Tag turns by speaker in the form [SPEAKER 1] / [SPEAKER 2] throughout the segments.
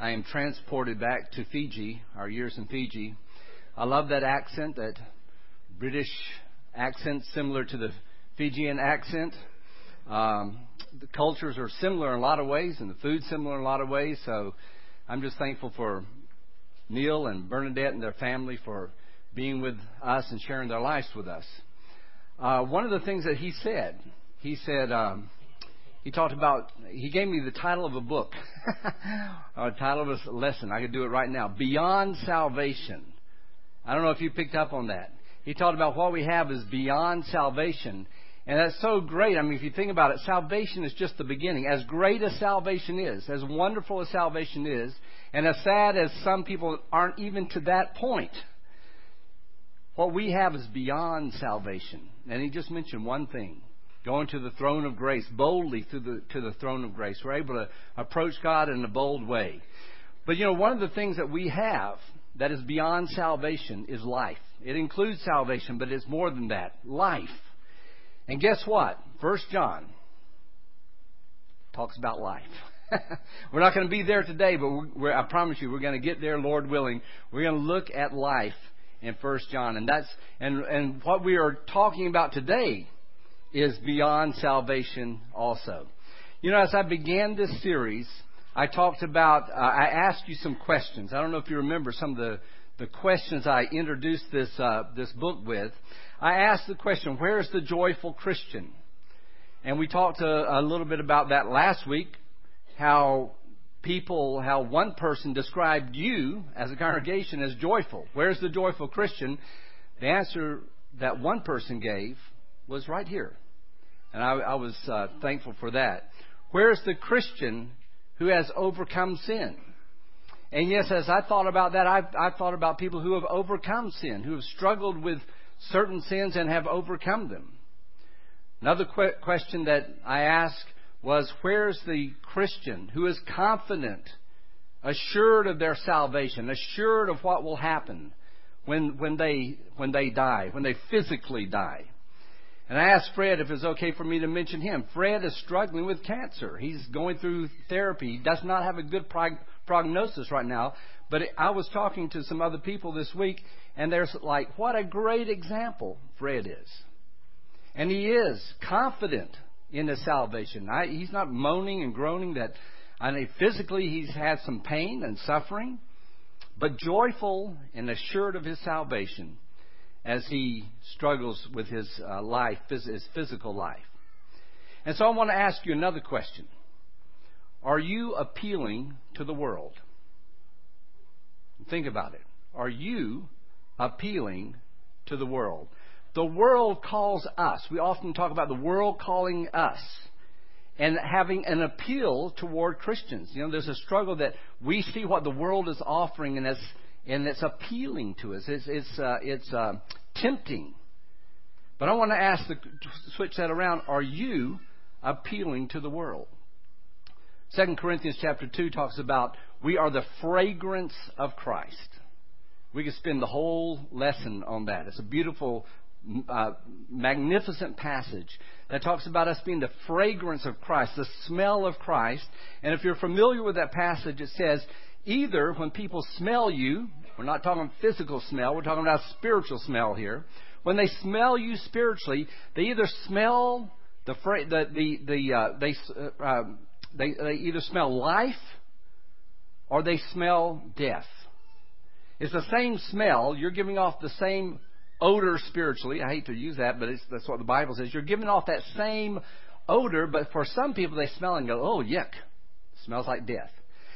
[SPEAKER 1] I am transported back to Fiji, our years in Fiji. I love that accent, that British accent, similar to the Fijian accent. Um, the cultures are similar in a lot of ways, and the food's similar in a lot of ways. So I'm just thankful for Neil and Bernadette and their family for being with us and sharing their lives with us. Uh, one of the things that he said, he said, um, he talked about, he gave me the title of a book, or title of a lesson. I could do it right now. Beyond Salvation. I don't know if you picked up on that. He talked about what we have is beyond salvation. And that's so great. I mean, if you think about it, salvation is just the beginning. As great as salvation is, as wonderful as salvation is, and as sad as some people aren't even to that point, what we have is beyond salvation. And he just mentioned one thing going to the throne of grace, boldly to the, to the throne of grace. We're able to approach God in a bold way. But you know, one of the things that we have that is beyond salvation is life. It includes salvation, but it's more than that. Life. And guess what? First John talks about life. we're not going to be there today, but we're, I promise you, we're going to get there, Lord willing. We're going to look at life in First John, and that's and and what we are talking about today is beyond salvation also. You know, as I began this series, I talked about, uh, I asked you some questions. I don't know if you remember some of the, the questions I introduced this, uh, this book with. I asked the question, where's the joyful Christian? And we talked a, a little bit about that last week, how people, how one person described you as a congregation as joyful. Where's the joyful Christian? The answer that one person gave was right here. And I, I was uh, thankful for that. Where's the Christian who has overcome sin? And yes, as I thought about that, I've, I've thought about people who have overcome sin, who have struggled with certain sins and have overcome them. Another que- question that I asked was, where's the Christian who is confident, assured of their salvation, assured of what will happen when, when, they, when they die, when they physically die? And I asked Fred if it's okay for me to mention him. Fred is struggling with cancer. He's going through therapy. He does not have a good prog- prognosis right now. But I was talking to some other people this week, and they're like, what a great example Fred is. And he is confident in his salvation. I, he's not moaning and groaning that I mean, physically he's had some pain and suffering, but joyful and assured of his salvation as he struggles with his uh, life, his physical life. And so I want to ask you another question. Are you appealing to the world? Think about it. Are you appealing to the world? The world calls us. We often talk about the world calling us and having an appeal toward Christians. You know, there's a struggle that we see what the world is offering and it's and it's appealing to us. It's it's uh, it's uh, tempting. But I want to ask the switch that around. Are you appealing to the world? Second Corinthians chapter two talks about we are the fragrance of Christ. We could spend the whole lesson on that. It's a beautiful, uh, magnificent passage that talks about us being the fragrance of Christ, the smell of Christ. And if you're familiar with that passage, it says either when people smell you, we're not talking physical smell, we're talking about spiritual smell here. When they smell you spiritually, they either smell the the the, the uh, they, uh, um, they they either smell life or they smell death. It's the same smell. You're giving off the same odor spiritually. I hate to use that, but that's what the Bible says. You're giving off that same odor, but for some people they smell and go, "Oh, yuck!" Smells like death.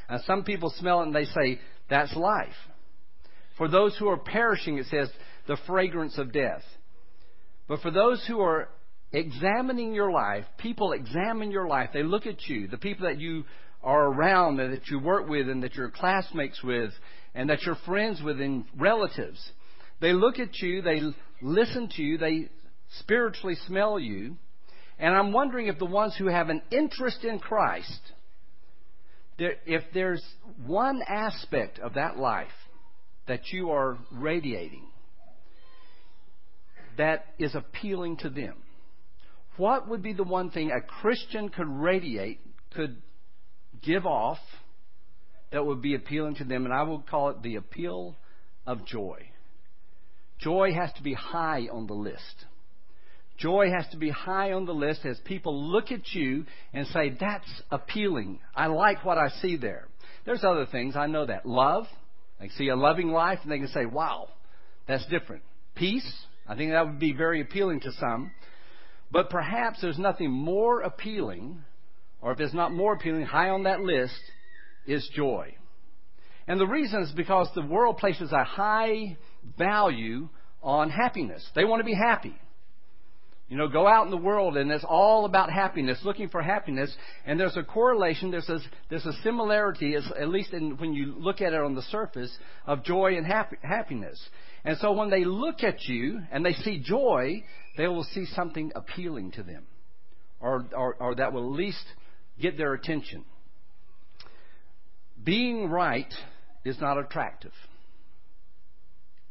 [SPEAKER 1] And some people smell it and they say, that's life. For those who are perishing, it says, the fragrance of death. But for those who are examining your life, people examine your life. They look at you, the people that you are around that you work with and that you're classmates with and that you're friends with and relatives. They look at you, they listen to you, they spiritually smell you. And I'm wondering if the ones who have an interest in Christ there, if there's one aspect of that life that you are radiating that is appealing to them, what would be the one thing a Christian could radiate, could give off, that would be appealing to them, and I would call it the appeal of joy. Joy has to be high on the list. Joy has to be high on the list as people look at you and say, That's appealing. I like what I see there. There's other things, I know that. Love, they see a loving life and they can say, Wow, that's different. Peace, I think that would be very appealing to some. But perhaps there's nothing more appealing, or if it's not more appealing, high on that list is joy. And the reason is because the world places a high value on happiness. They want to be happy. You know, go out in the world and it's all about happiness, looking for happiness, and there's a correlation, there's a, there's a similarity, at least in, when you look at it on the surface, of joy and happy, happiness. And so when they look at you and they see joy, they will see something appealing to them, or, or, or that will at least get their attention. Being right is not attractive.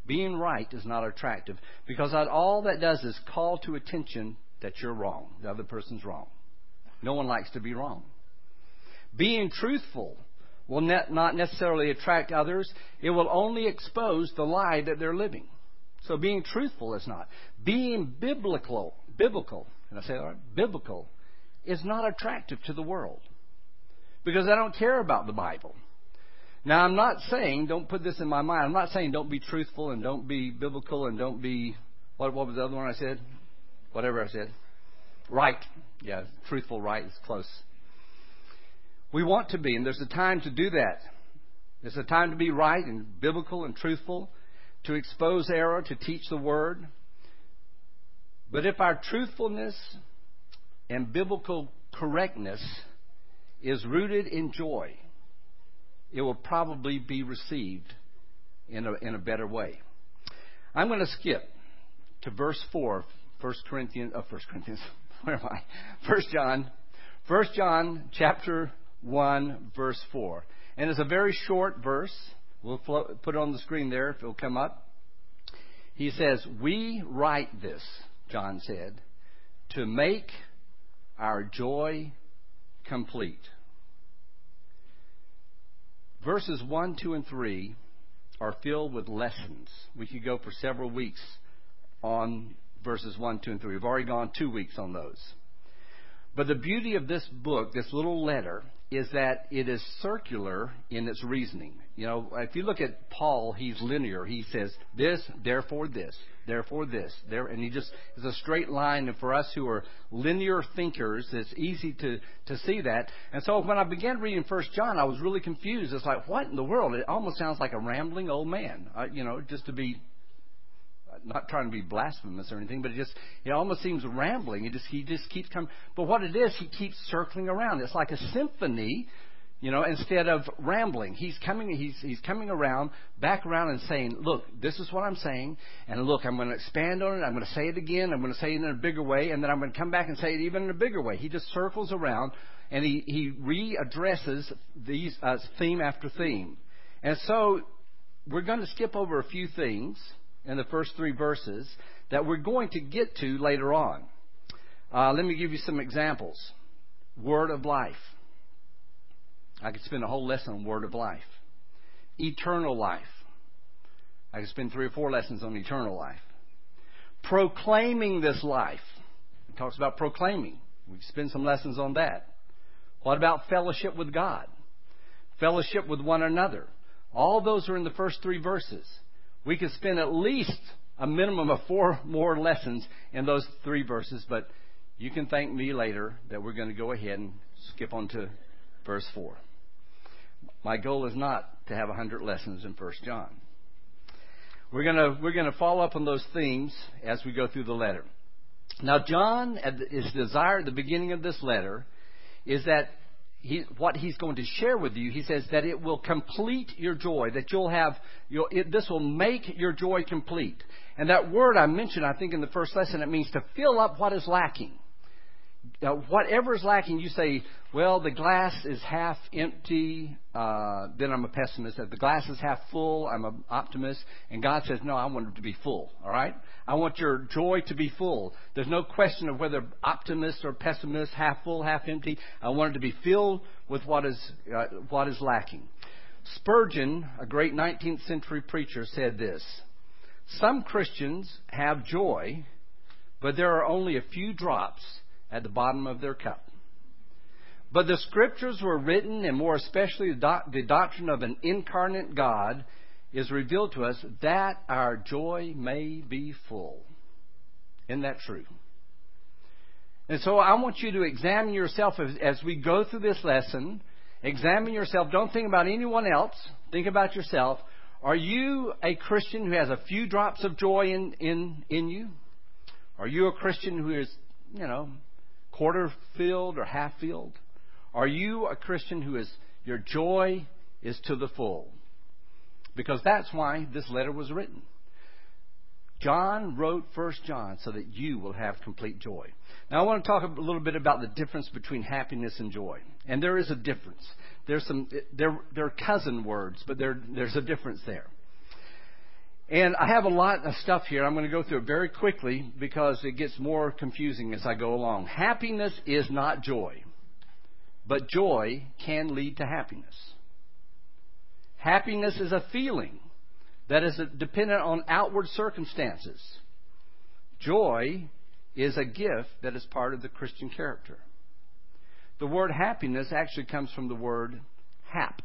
[SPEAKER 1] Being right is not attractive because all that does is call to attention that you're wrong, the other person's wrong. No one likes to be wrong. Being truthful will not necessarily attract others. It will only expose the lie that they're living. So being truthful is not. Being biblical, biblical, can I say that right? Biblical is not attractive to the world because I don't care about the Bible. Now, I'm not saying, don't put this in my mind, I'm not saying don't be truthful and don't be biblical and don't be, what, what was the other one I said? Whatever I said. Right. Yeah, truthful, right is close. We want to be, and there's a time to do that. There's a time to be right and biblical and truthful, to expose error, to teach the word. But if our truthfulness and biblical correctness is rooted in joy, it will probably be received in a, in a better way. I'm going to skip to verse 4, 1 Corinthians, uh, oh, 1 Corinthians, where am I? 1 John, 1 John chapter 1, verse 4. And it's a very short verse. We'll put it on the screen there if it'll come up. He says, We write this, John said, to make our joy complete. Verses 1, 2, and 3 are filled with lessons. We could go for several weeks on verses 1, 2, and 3. We've already gone two weeks on those. But the beauty of this book, this little letter, is that it is circular in its reasoning. You know, if you look at Paul, he's linear. He says this, therefore this, therefore this, there, and he just is a straight line. And for us who are linear thinkers, it's easy to to see that. And so when I began reading First John, I was really confused. It's like, what in the world? It almost sounds like a rambling old man. You know, just to be not trying to be blasphemous or anything, but it just it almost seems rambling. He just he just keeps coming. But what it is, he keeps circling around. It's like a symphony, you know, instead of rambling. He's coming he's he's coming around, back around and saying, Look, this is what I'm saying, and look, I'm going to expand on it, I'm going to say it again, I'm going to say it in a bigger way, and then I'm going to come back and say it even in a bigger way. He just circles around and he, he readdresses these uh, theme after theme. And so we're going to skip over a few things in the first three verses that we're going to get to later on. Uh, let me give you some examples. Word of life. I could spend a whole lesson on word of life. Eternal life. I could spend three or four lessons on eternal life. Proclaiming this life. It talks about proclaiming. We spend some lessons on that. What about fellowship with God? Fellowship with one another. All those are in the first three verses. We could spend at least a minimum of four more lessons in those three verses, but you can thank me later that we're going to go ahead and skip on to verse 4. My goal is not to have 100 lessons in 1 John. We're going to, we're going to follow up on those themes as we go through the letter. Now, John, his desire at the beginning of this letter is that he, what he's going to share with you, he says that it will complete your joy, that you'll have, you'll, it, this will make your joy complete. And that word I mentioned, I think in the first lesson, it means to fill up what is lacking. Whatever is lacking, you say, well, the glass is half empty, uh, then I'm a pessimist. If the glass is half full, I'm an optimist. And God says, no, I want it to be full, all right? I want your joy to be full. There's no question of whether optimist or pessimist, half full, half empty. I want it to be filled with what is, uh, what is lacking. Spurgeon, a great 19th century preacher, said this Some Christians have joy, but there are only a few drops at the bottom of their cup. But the scriptures were written, and more especially the doctrine of an incarnate God is revealed to us that our joy may be full. Isn't that true? And so I want you to examine yourself as, we go through this lesson Examine yourself. Don't think about anyone else. Think about yourself. Are you a Christian who has a few drops of joy in, in, in you? Are you a Christian who is, you know, quarter filled or half filled? Are you a Christian who is, your joy is to the full? Because that's why this letter was written. John wrote First John so that you will have complete joy. Now I want to talk a little bit about the difference between happiness and joy. And there is a difference. There's some they're, they're cousin words, but there's a difference there. And I have a lot of stuff here. I'm going to go through it very quickly because it gets more confusing as I go along. Happiness is not joy, but joy can lead to happiness. Happiness is a feeling that is dependent on outward circumstances. Joy is a gift that is part of the Christian character. The word happiness actually comes from the word hap,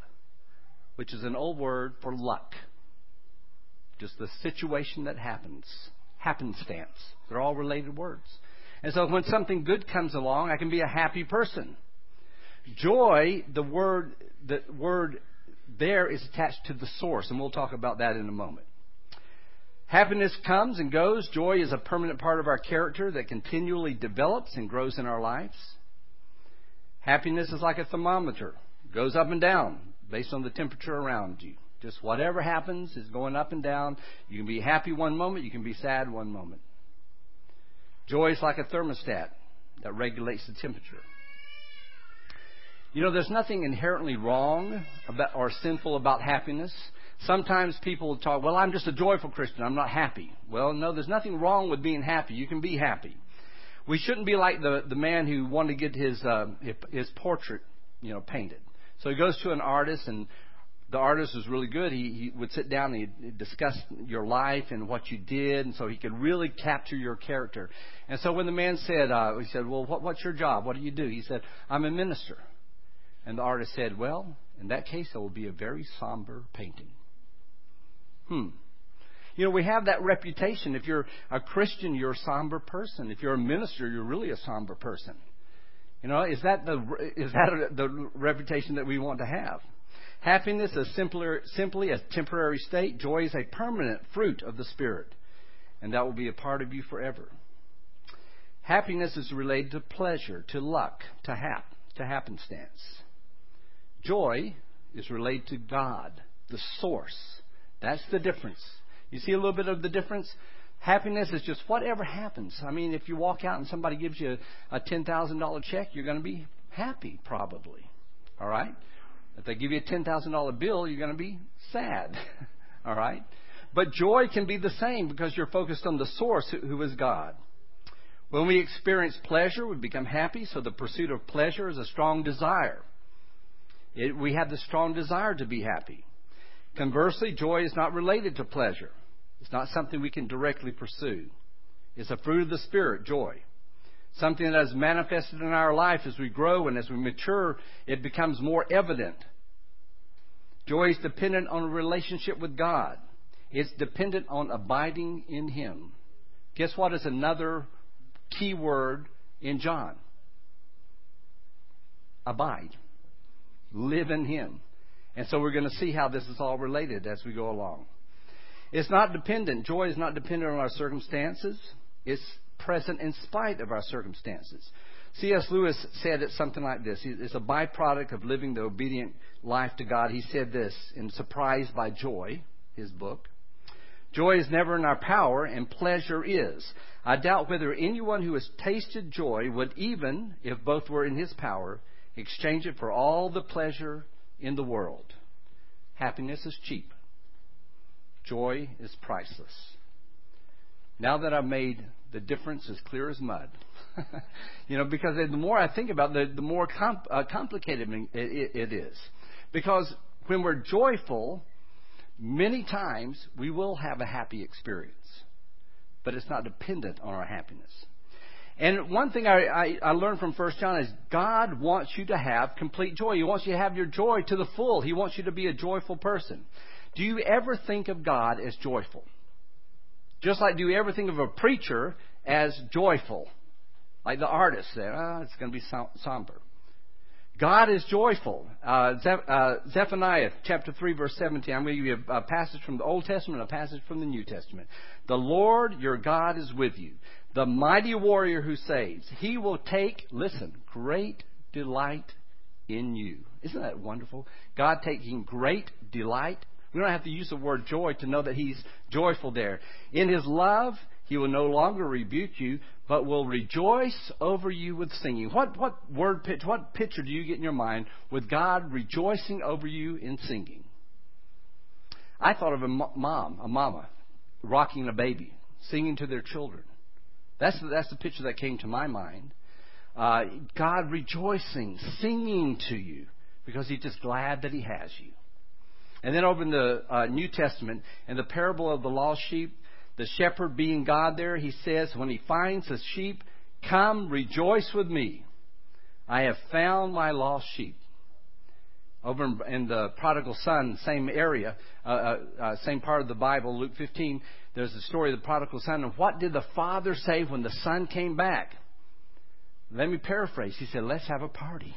[SPEAKER 1] which is an old word for luck. Just the situation that happens, happenstance. They're all related words. And so when something good comes along, I can be a happy person. Joy, the word, the word there is attached to the source, and we'll talk about that in a moment. Happiness comes and goes. Joy is a permanent part of our character that continually develops and grows in our lives. Happiness is like a thermometer, it goes up and down based on the temperature around you. Just whatever happens is going up and down. You can be happy one moment, you can be sad one moment. Joy is like a thermostat that regulates the temperature. You know, there's nothing inherently wrong about, or sinful about happiness. Sometimes people talk, well, I'm just a joyful Christian. I'm not happy. Well, no, there's nothing wrong with being happy. You can be happy. We shouldn't be like the, the man who wanted to get his, uh, his portrait, you know, painted. So he goes to an artist, and the artist was really good. He, he would sit down and he'd discuss your life and what you did, and so he could really capture your character. And so when the man said, uh, he said, well, what, what's your job? What do you do? He said, I'm a minister. And the artist said, well, in that case, it will be a very somber painting. Hmm. You know, we have that reputation. If you're a Christian, you're a somber person. If you're a minister, you're really a somber person. You know, is that the is that the reputation that we want to have? Happiness is simpler, simply a temporary state. Joy is a permanent fruit of the Spirit, and that will be a part of you forever. Happiness is related to pleasure, to luck, to hap, to happenstance. Joy is related to God, the source that's the difference. You see a little bit of the difference? Happiness is just whatever happens. I mean, if you walk out and somebody gives you a $10,000 check, you're going to be happy, probably. All right? If they give you a $10,000 bill, you're going to be sad. All right? But joy can be the same because you're focused on the source, who is God. When we experience pleasure, we become happy, so the pursuit of pleasure is a strong desire. It, we have the strong desire to be happy. Conversely, joy is not related to pleasure. It's not something we can directly pursue. It's a fruit of the Spirit, joy. Something that is manifested in our life as we grow and as we mature, it becomes more evident. Joy is dependent on a relationship with God. It's dependent on abiding in Him. Guess what is another key word in John? Abide. Live in Him. And so we're going to see how this is all related as we go along. It's not dependent. Joy is not dependent on our circumstances. It's present in spite of our circumstances. C.S. Lewis said it something like this. It's a byproduct of living the obedient life to God. He said this in Surprised by Joy, his book. Joy is never in our power, and pleasure is. I doubt whether anyone who has tasted joy would even, if both were in his power, exchange it for all the pleasure in the world. Happiness is cheap. Joy is priceless. Now that I've made the difference is clear as mud, you know, because the more I think about it, the, the more uh, complicated it, it is. Because when we're joyful, many times we will have a happy experience, but it's not dependent on our happiness. And one thing I, I, I learned from First John is God wants you to have complete joy. He wants you to have your joy to the full. He wants you to be a joyful person. Do you ever think of God as joyful? Just like do you ever think of a preacher as joyful? Like the artist there, oh, it's going to be somber. God is joyful. Uh, uh, Zephaniah chapter 3 verse 17. I'm going to give you a passage from the Old Testament a passage from the New Testament. The Lord your God is with you, the mighty warrior who saves. He will take, listen, great delight in you. Isn't that wonderful? God taking great delight. We don't have to use the word joy to know that He's joyful there. In His love, He will no longer rebuke you, but will rejoice over you with singing. What, what word, what picture do you get in your mind with God rejoicing over you in singing? I thought of a mom, a mama, rocking a baby, singing to their children. That's the, that's the picture that came to my mind. Uh, God rejoicing, singing to you, because He's just glad that He has you. And then over in the uh, New Testament, in the parable of the lost sheep, the shepherd being God there, he says, when he finds a sheep, come rejoice with me. I have found my lost sheep. Over in, the prodigal son, same area, uh, uh, uh, same part of the Bible, Luke 15, there's the story of the prodigal son. And what did the father say when the son came back? Let me paraphrase. He said, Let's have a party.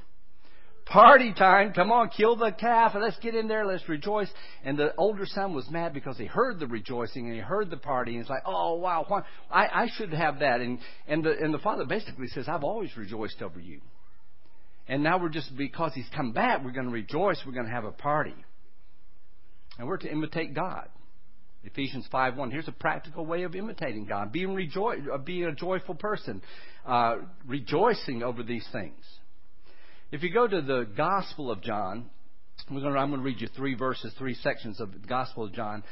[SPEAKER 1] Party time. Come on, kill the calf and let's get in there. Let's rejoice. And the older son was mad because he heard the rejoicing and he heard the party. And it's like, oh, wow, why, I, I should have that. And, and, the, and the father basically says, I've always rejoiced over you. And now we're just, because he's come back, we're going to rejoice. We're going to have a party. And we're to imitate God. Ephesians 5:1. Here's a practical way of imitating God, being rejo- uh, being a joyful person, uh, rejoicing over these things. If you go to the Gospel of John, going to, I'm going to read you three verses, three sections of the Gospel of John.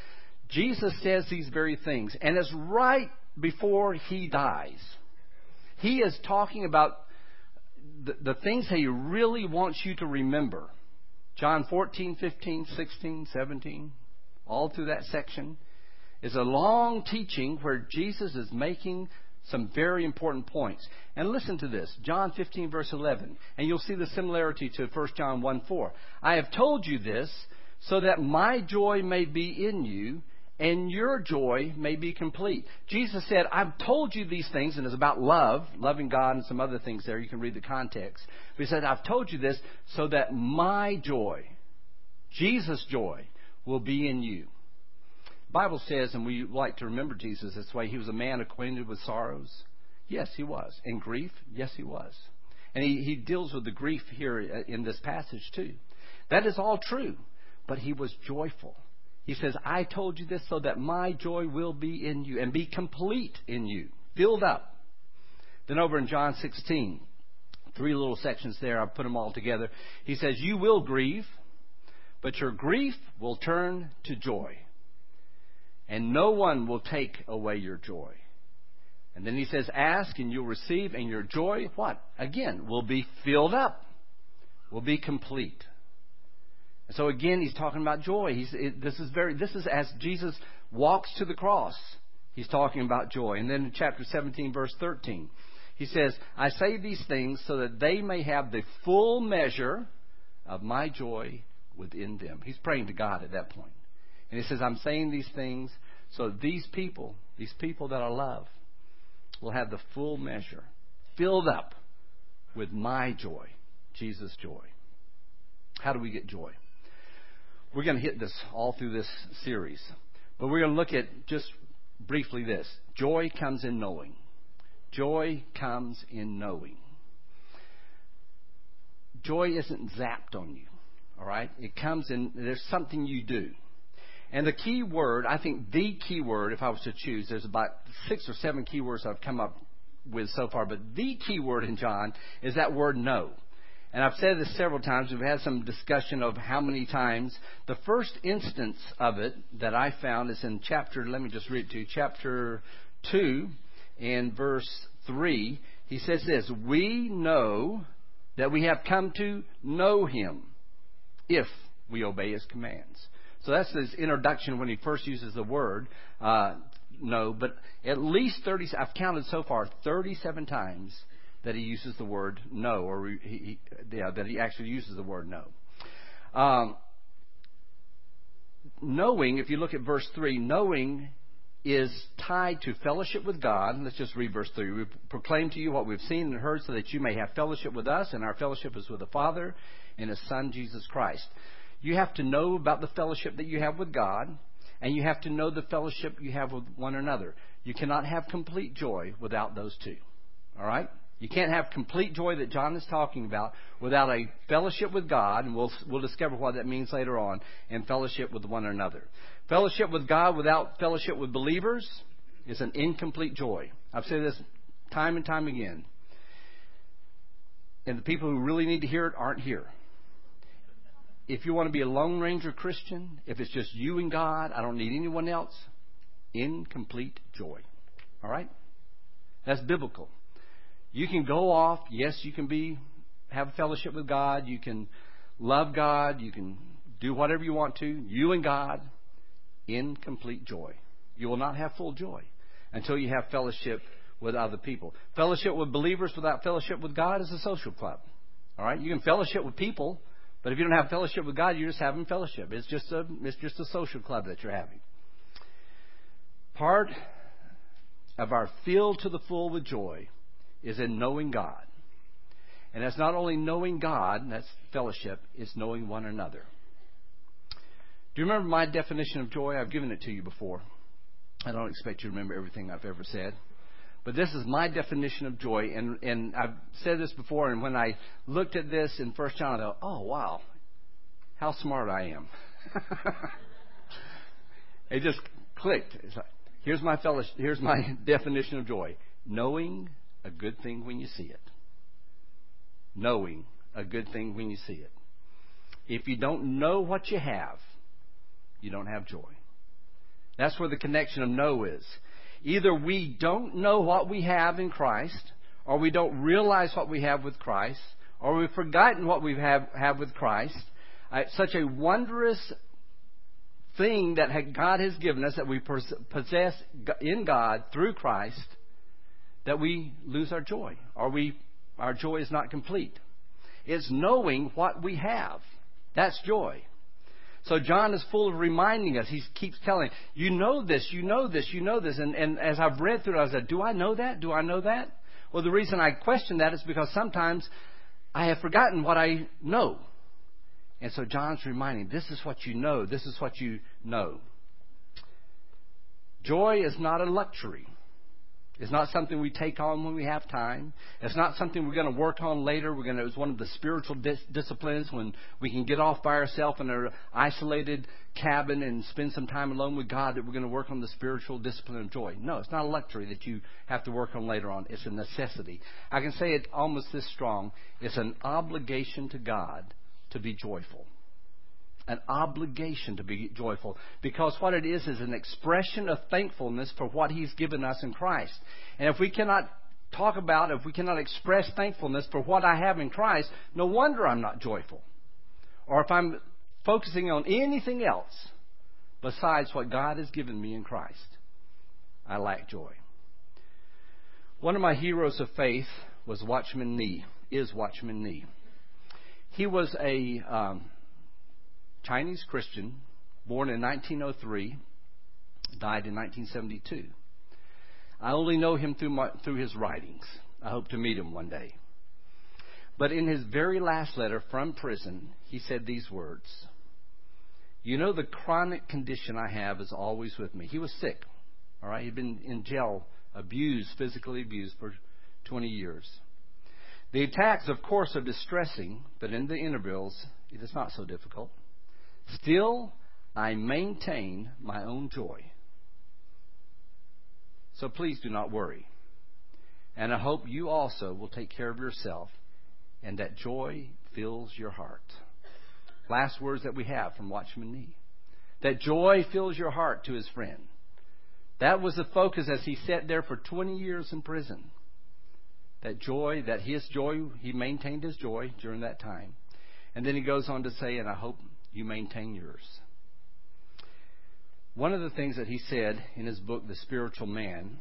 [SPEAKER 1] Jesus says these very things, and it's right before he dies. He is talking about the, the things he really wants you to remember. John 14, 15, 16, 17, all through that section is a long teaching where Jesus is making some very important points. And listen to this John 15, verse 11. And you'll see the similarity to 1 John 1 4. I have told you this so that my joy may be in you and your joy may be complete. Jesus said, I've told you these things, and it's about love, loving God, and some other things there. You can read the context. But he said, I've told you this so that my joy, Jesus' joy, will be in you. Bible says, and we like to remember Jesus this way, he was a man acquainted with sorrows. Yes, he was. And grief? Yes, he was. And he, he deals with the grief here in this passage too. That is all true. But he was joyful. He says, I told you this so that my joy will be in you and be complete in you, filled up. Then over in John 16, three little sections there, I've put them all together. He says, You will grieve, but your grief will turn to joy and no one will take away your joy. And then he says, Ask and you'll receive, and your joy, what? Again, will be filled up, will be complete. And so again, he's talking about joy. He's, it, this is very, this is as Jesus walks to the cross. He's talking about joy. And then in chapter 17, verse 13, he says, I say these things so that they may have the full measure of my joy within them. He's praying to God at that point. And he says, I'm saying these things so these people, these people that I love, will have the full measure, filled up with my joy, Jesus' joy. How do we get joy? We're going to hit this all through this series. But we're going to look at just briefly this. Joy comes in knowing. Joy comes in knowing. Joy isn't zapped on you, all right? It comes in, there's something you do. And the key word, I think the key word, if I was to choose, there's about six or seven key words I've come up with so far, but the key word in John is that word know. And I've said this several times. We've had some discussion of how many times. The first instance of it that I found is in chapter, let me just read it to you, chapter 2 and verse 3. He says this We know that we have come to know him if we obey his commands. So that's his introduction when he first uses the word uh, know, but at least 30, I've counted so far 37 times that he uses the word know, or he, he, yeah, that he actually uses the word know. Um, knowing, if you look at verse 3, knowing is tied to fellowship with God. Let's just read verse 3. We proclaim to you what we've seen and heard so that you may have fellowship with us, and our fellowship is with the Father and His Son, Jesus Christ. You have to know about the fellowship that you have with God, and you have to know the fellowship you have with one another. You cannot have complete joy without those two. All right? You can't have complete joy that John is talking about without a fellowship with God, and we'll, we'll discover what that means later on, and fellowship with one another. Fellowship with God without fellowship with believers is an incomplete joy. I've said this time and time again. And the people who really need to hear it aren't here. If you want to be a Lone Ranger Christian, if it's just you and God, I don't need anyone else, incomplete joy. All right? That's biblical. You can go off. Yes, you can be have fellowship with God. You can love God. You can do whatever you want to. You and God in complete joy. You will not have full joy until you have fellowship with other people. Fellowship with believers without fellowship with God is a social club. All right? You can fellowship with people, but if you don't have fellowship with God, you're just having fellowship. It's just a it's just a social club that you're having. Part of our filled to the full with joy is in knowing God. And that's not only knowing God, that's fellowship, it's knowing one another. Do you remember my definition of joy? I've given it to you before. I don't expect you to remember everything I've ever said. But this is my definition of joy, and, and I've said this before, and when I looked at this in First John, I thought, oh, wow, how smart I am. it just clicked. Like, here's my fellowship, here's my definition of joy. Knowing a good thing when you see it. Knowing a good thing when you see it. If you don't know what you have, you don't have joy. That's where the connection of know is. Either we don't know what we have in Christ, or we don't realize what we have with Christ, or we've forgotten what we have, have with Christ. Uh, such a wondrous thing that God has given us that we possess in God through Christ that we lose our joy or we our joy is not complete. It's knowing what we have. That's joy. So John is full of reminding us. He keeps telling, you know this, you know this, you know this. And, and as I've read through it, I said, do I know that? Do I know that? Well, the reason I question that is because sometimes I have forgotten what I know. And so John's reminding, this is what you know, this is what you know. Joy is not a luxury. It's not something we take on when we have time. It's not something we're going to work on later. We're going to, it's one of the spiritual dis- disciplines when we can get off by ourselves in an isolated cabin and spend some time alone with God that we're going to work on the spiritual discipline of joy. No, it's not a luxury that you have to work on later on. It's a necessity. I can say it almost this strong. It's an obligation to God to be joyful an obligation to be joyful because what it is is an expression of thankfulness for what He's given us in Christ. And if we cannot talk about, if we cannot express thankfulness for what I have in Christ, no wonder I'm not joyful. Or if I'm focusing on anything else besides what God has given me in Christ, I lack joy. One of my heroes of faith was Watchman Nee, is Watchman Nee. He was a um, Chinese Christian, born in 1903, died in 1972. I only know him through, my, through his writings. I hope to meet him one day. But in his very last letter from prison, he said these words You know, the chronic condition I have is always with me. He was sick, all right? He'd been in jail, abused, physically abused for 20 years. The attacks, of course, are distressing, but in the intervals, it is not so difficult. Still, I maintain my own joy. So please do not worry. And I hope you also will take care of yourself and that joy fills your heart. Last words that we have from Watchman Nee. That joy fills your heart to his friend. That was the focus as he sat there for 20 years in prison. That joy, that his joy, he maintained his joy during that time. And then he goes on to say, and I hope you maintain yours. One of the things that he said in his book, The Spiritual Man,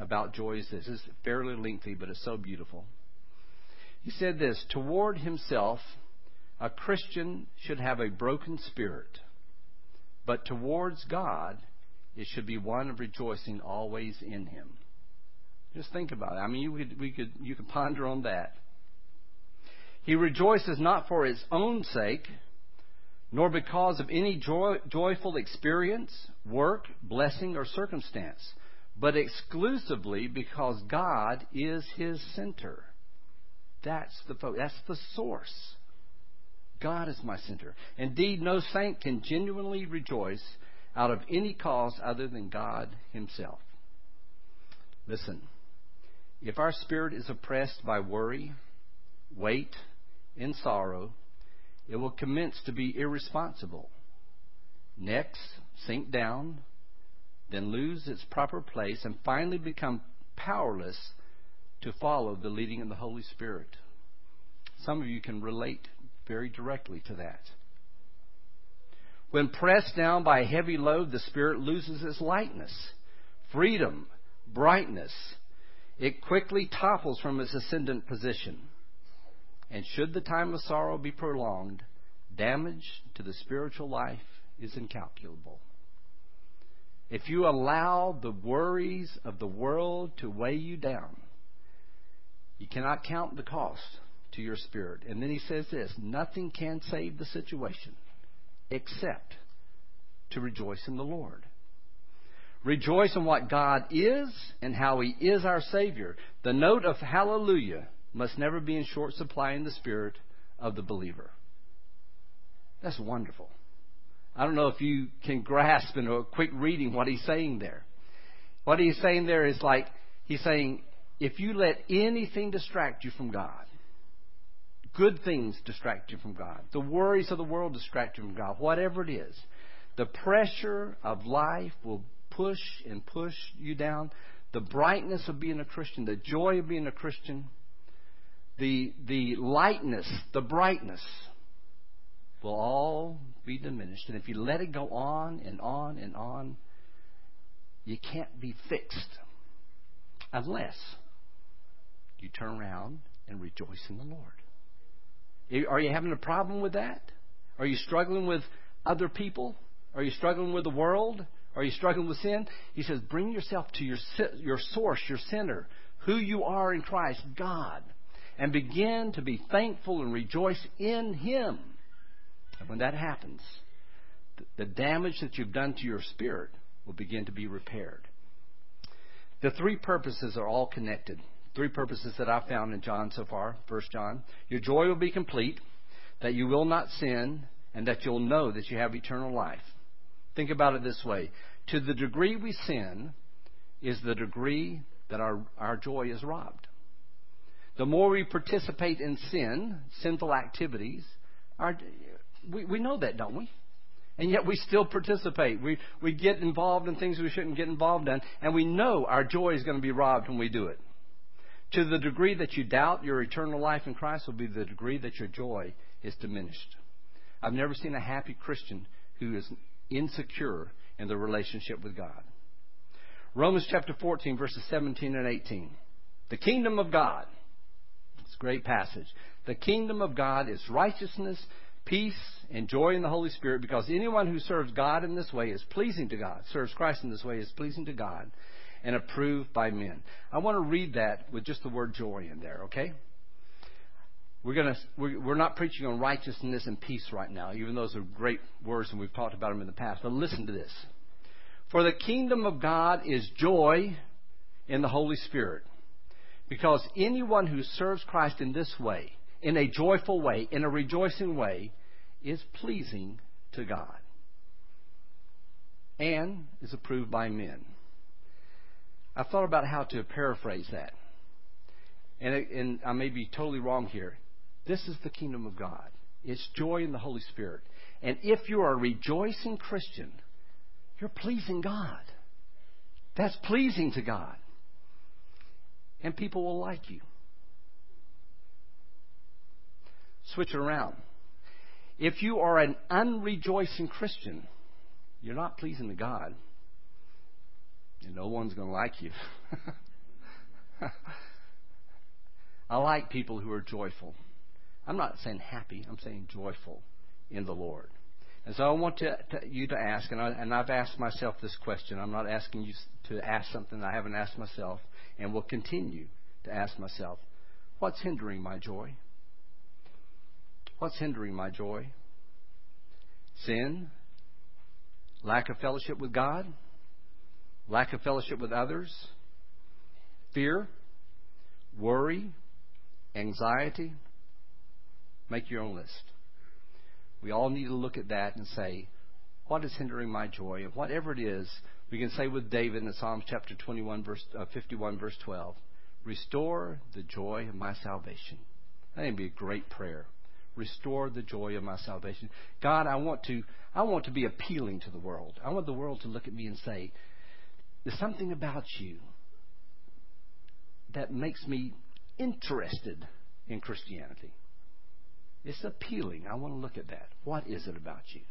[SPEAKER 1] about joy is this. It's fairly lengthy, but it's so beautiful. He said this Toward himself, a Christian should have a broken spirit, but towards God, it should be one of rejoicing always in Him. Just think about it. I mean, you could, we could, you could ponder on that. He rejoices not for his own sake, nor because of any joy, joyful experience, work, blessing, or circumstance, but exclusively because God is his center. That's the that's the source. God is my center. Indeed, no saint can genuinely rejoice out of any cause other than God Himself. Listen, if our spirit is oppressed by worry, weight, and sorrow, it will commence to be irresponsible. Next, sink down, then lose its proper place, and finally become powerless to follow the leading of the Holy Spirit. Some of you can relate very directly to that. When pressed down by a heavy load, the spirit loses its lightness, freedom, brightness. It quickly topples from its ascendant position. And should the time of sorrow be prolonged, damage to the spiritual life is incalculable. If you allow the worries of the world to weigh you down, you cannot count the cost to your spirit. And then he says this nothing can save the situation except to rejoice in the Lord. Rejoice in what God is and how He is our Savior. The note of hallelujah must never be in short supply in the spirit of the believer. That's wonderful. I don't know if you can grasp in a quick reading what he's saying there. What he's saying there is like, he's saying, if you let anything distract you from God, good things distract you from God. The worries of the world distract you from God. Whatever it is, the pressure of life will push and push you down. The brightness of being a Christian, the joy of being a Christian, the, the lightness, the brightness will all be diminished. And if you let it go on and on and on, you can't be fixed unless you turn around and rejoice in the Lord. Are you having a problem with that? Are you struggling with other people? Are you struggling with the world? Are you struggling with sin? He says, bring yourself to your, your source, your center, who you are in Christ, God, and begin to be thankful and rejoice in Him. And when that happens, the damage that you've done to your spirit will begin to be repaired. The three purposes are all connected three purposes that I've found in John so far. First John, your joy will be complete, that you will not sin, and that you'll know that you have eternal life. Think about it this way: to the degree we sin, is the degree that our our joy is robbed. The more we participate in sin, sinful activities, our, we, we know that, don't we? And yet we still participate. We, we get involved in things we shouldn't get involved in, and we know our joy is going to be robbed when we do it. To the degree that you doubt your eternal life in Christ will be the degree that your joy is diminished. I've never seen a happy Christian who is insecure in their relationship with God. Romans chapter 14, verses 17 and 18. The kingdom of God. It's a great passage. The kingdom of God is righteousness, peace, and joy in the Holy Spirit because anyone who serves God in this way is pleasing to God, serves Christ in this way is pleasing to God and approved by men. I want to read that with just the word joy in there, okay? We're to we're not preaching on righteousness and peace right now, even though those are great words and we've talked about them in the past. But listen to this. For the kingdom of God is joy in the Holy Spirit. Because anyone who serves Christ in this way, in a joyful way, in a rejoicing way, is pleasing to God and is approved by men. I thought about how to paraphrase that. And, and I may be totally wrong here. This is the kingdom of God. It's joy in the Holy Spirit. And if you are a rejoicing Christian, you're pleasing God. That's pleasing to God. And people will like you. Switch it around. If you are an unrejoicing Christian, you're not pleasing to God. And no one's going to like you. I like people who are joyful. I'm not saying happy, I'm saying joyful in the Lord. And so I want to, to, you to ask, and, I, and I've asked myself this question. I'm not asking you to ask something I haven't asked myself, and will continue to ask myself what's hindering my joy? What's hindering my joy? Sin? Lack of fellowship with God? Lack of fellowship with others? Fear? Worry? Anxiety? Make your own list. We all need to look at that and say, what is hindering my joy? And whatever it is, we can say with David in Psalms chapter 21, verse, uh, 51, verse 12, Restore the joy of my salvation. That would be a great prayer. Restore the joy of my salvation. God, I want to I want to be appealing to the world. I want the world to look at me and say, There's something about you that makes me interested in Christianity. It's appealing. I want to look at that. What is it about you?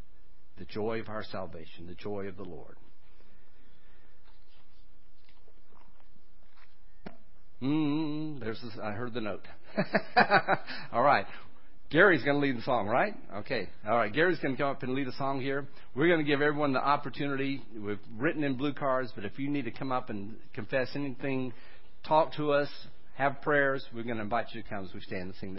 [SPEAKER 1] The joy of our salvation, the joy of the Lord. Mm, there's this, I heard the note. All right. Gary's going to lead the song, right? Okay. All right. Gary's going to come up and lead a song here. We're going to give everyone the opportunity. We've written in blue cards, but if you need to come up and confess anything, talk to us, have prayers, we're going to invite you to come as we stand and sing.